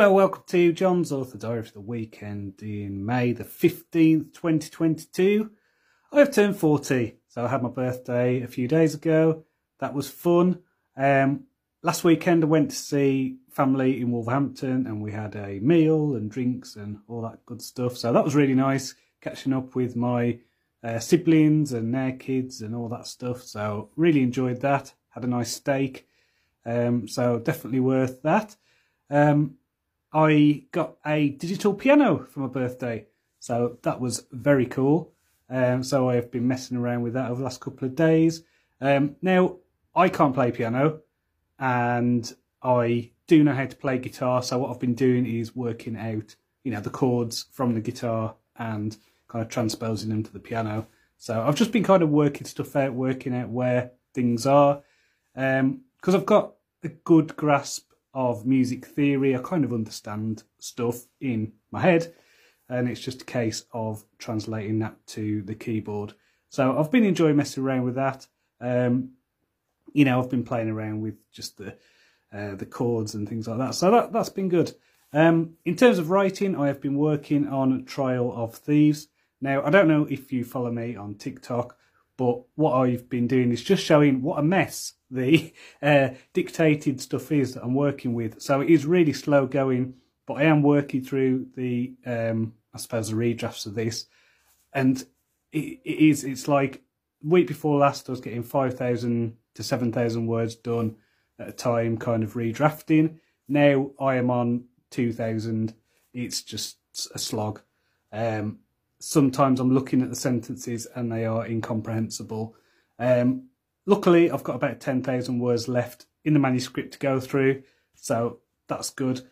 Hello, welcome to John's Author Diary for the weekend in May the 15th, 2022. I have turned 40, so I had my birthday a few days ago. That was fun. Um, last weekend I went to see family in Wolverhampton and we had a meal and drinks and all that good stuff. So that was really nice, catching up with my uh, siblings and their kids and all that stuff. So really enjoyed that. Had a nice steak. Um, so definitely worth that. Um, I got a digital piano for my birthday, so that was very cool. Um, so I have been messing around with that over the last couple of days. Um, now I can't play piano, and I do know how to play guitar. So what I've been doing is working out, you know, the chords from the guitar and kind of transposing them to the piano. So I've just been kind of working stuff out, working out where things are, because um, I've got a good grasp of music theory. I kind of understand stuff in my head, and it's just a case of translating that to the keyboard. So I've been enjoying messing around with that. Um, you know, I've been playing around with just the uh, the chords and things like that. So that that's been good. Um, in terms of writing, I have been working on Trial of Thieves. Now, I don't know if you follow me on TikTok, but what I've been doing is just showing what a mess the uh, dictated stuff is that I'm working with. So it is really slow going, but I am working through the, um, I suppose, the redrafts of this. And it, it is, it's like week before last, I was getting 5,000 to 7,000 words done at a time, kind of redrafting. Now I am on 2,000. It's just a slog. Um, sometimes I'm looking at the sentences and they are incomprehensible. Um, luckily, I've got about 10,000 words left in the manuscript to go through, so that's good.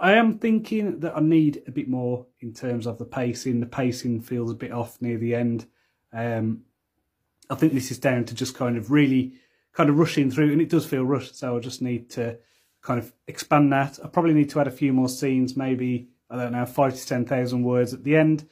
I am thinking that I need a bit more in terms of the pacing. The pacing feels a bit off near the end. Um, I think this is down to just kind of really kind of rushing through, and it does feel rushed, so I just need to kind of expand that. I probably need to add a few more scenes, maybe, I don't know, five to 10,000 words at the end.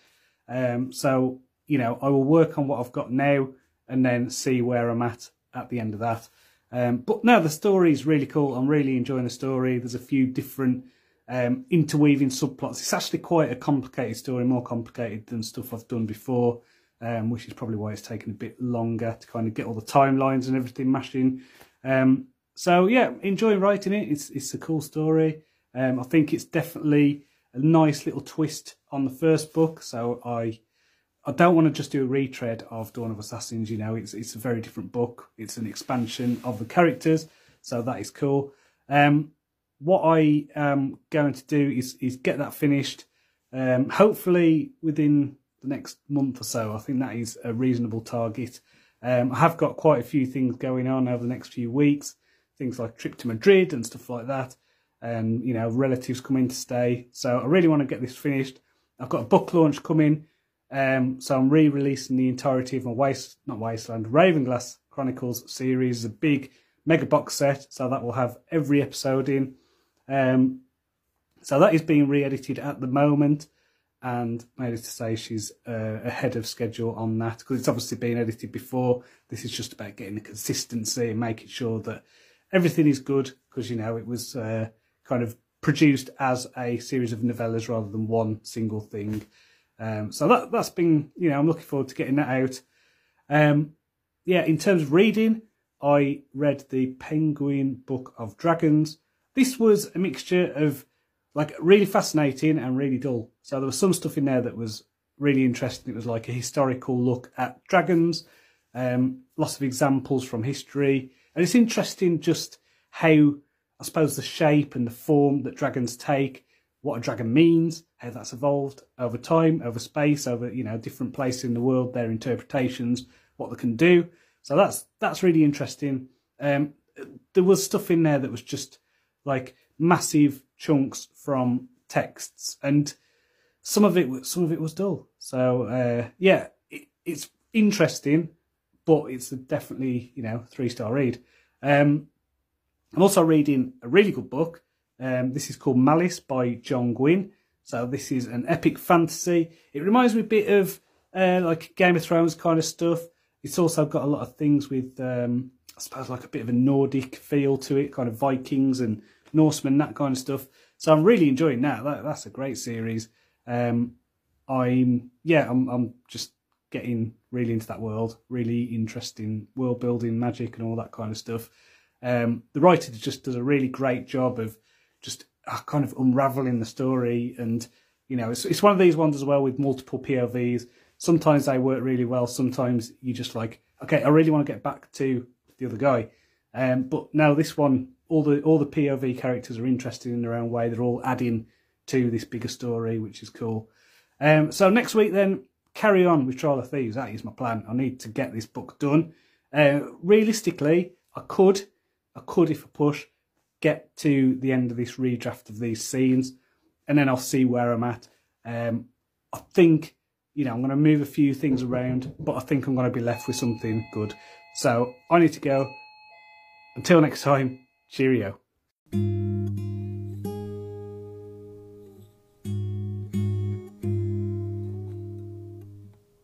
Um, so, you know, I will work on what I've got now and then see where I'm at at the end of that. Um, but no, the story is really cool. I'm really enjoying the story. There's a few different um, interweaving subplots. It's actually quite a complicated story, more complicated than stuff I've done before, um, which is probably why it's taken a bit longer to kind of get all the timelines and everything mashing. Um, so yeah, enjoying writing it. It's it's a cool story. Um, I think it's definitely a nice little twist on the first book. So I I don't want to just do a retread of Dawn of Assassins. You know, it's it's a very different book. It's an expansion of the characters, so that is cool. Um, what I am going to do is is get that finished. Um, hopefully within the next month or so. I think that is a reasonable target. Um, I have got quite a few things going on over the next few weeks, things like trip to Madrid and stuff like that and you know relatives coming to stay. So I really want to get this finished. I've got a book launch coming, um, so I'm re-releasing the entirety of my Waste, not Wasteland, Ravenglass Chronicles series, a big mega box set. So that will have every episode in. Um, so that is being re-edited at the moment, and made to say she's uh, ahead of schedule on that because it's obviously been edited before. This is just about getting the consistency and making sure that everything is good because you know it was. Uh, kind of produced as a series of novellas rather than one single thing. Um, so that that's been you know I'm looking forward to getting that out. Um, yeah, in terms of reading, I read the Penguin Book of Dragons. This was a mixture of like really fascinating and really dull. So there was some stuff in there that was really interesting. It was like a historical look at dragons, um, lots of examples from history, and it's interesting just how I suppose the shape and the form that dragons take, what a dragon means, how that's evolved over time, over space, over you know different places in the world, their interpretations, what they can do. So that's that's really interesting. Um, there was stuff in there that was just like massive chunks from texts, and some of it some of it was dull. So uh, yeah, it, it's interesting, but it's definitely you know three star read. Um, I'm also reading a really good book. Um, this is called Malice by John Gwynne. So this is an epic fantasy. It reminds me a bit of uh, like Game of Thrones kind of stuff. It's also got a lot of things with, um, I suppose, like a bit of a Nordic feel to it, kind of Vikings and Norsemen, that kind of stuff. So I'm really enjoying that. that that's a great series. Um, I'm yeah, I'm I'm just getting really into that world. Really interesting world building, magic, and all that kind of stuff. Um, the writer just does a really great job of just uh, kind of unraveling the story, and you know, it's it's one of these ones as well with multiple POVs. Sometimes they work really well. Sometimes you just like, okay, I really want to get back to the other guy. Um, but now this one, all the all the POV characters are interested in their own way. They're all adding to this bigger story, which is cool. Um, so next week then, carry on with Trial of Thieves. That is my plan. I need to get this book done. Uh, realistically, I could, I could if I push, get to the end of this redraft of these scenes, and then I'll see where I'm at. Um, I think, you know, I'm going to move a few things around, but I think I'm going to be left with something good. So I need to go. Until next time, cheerio.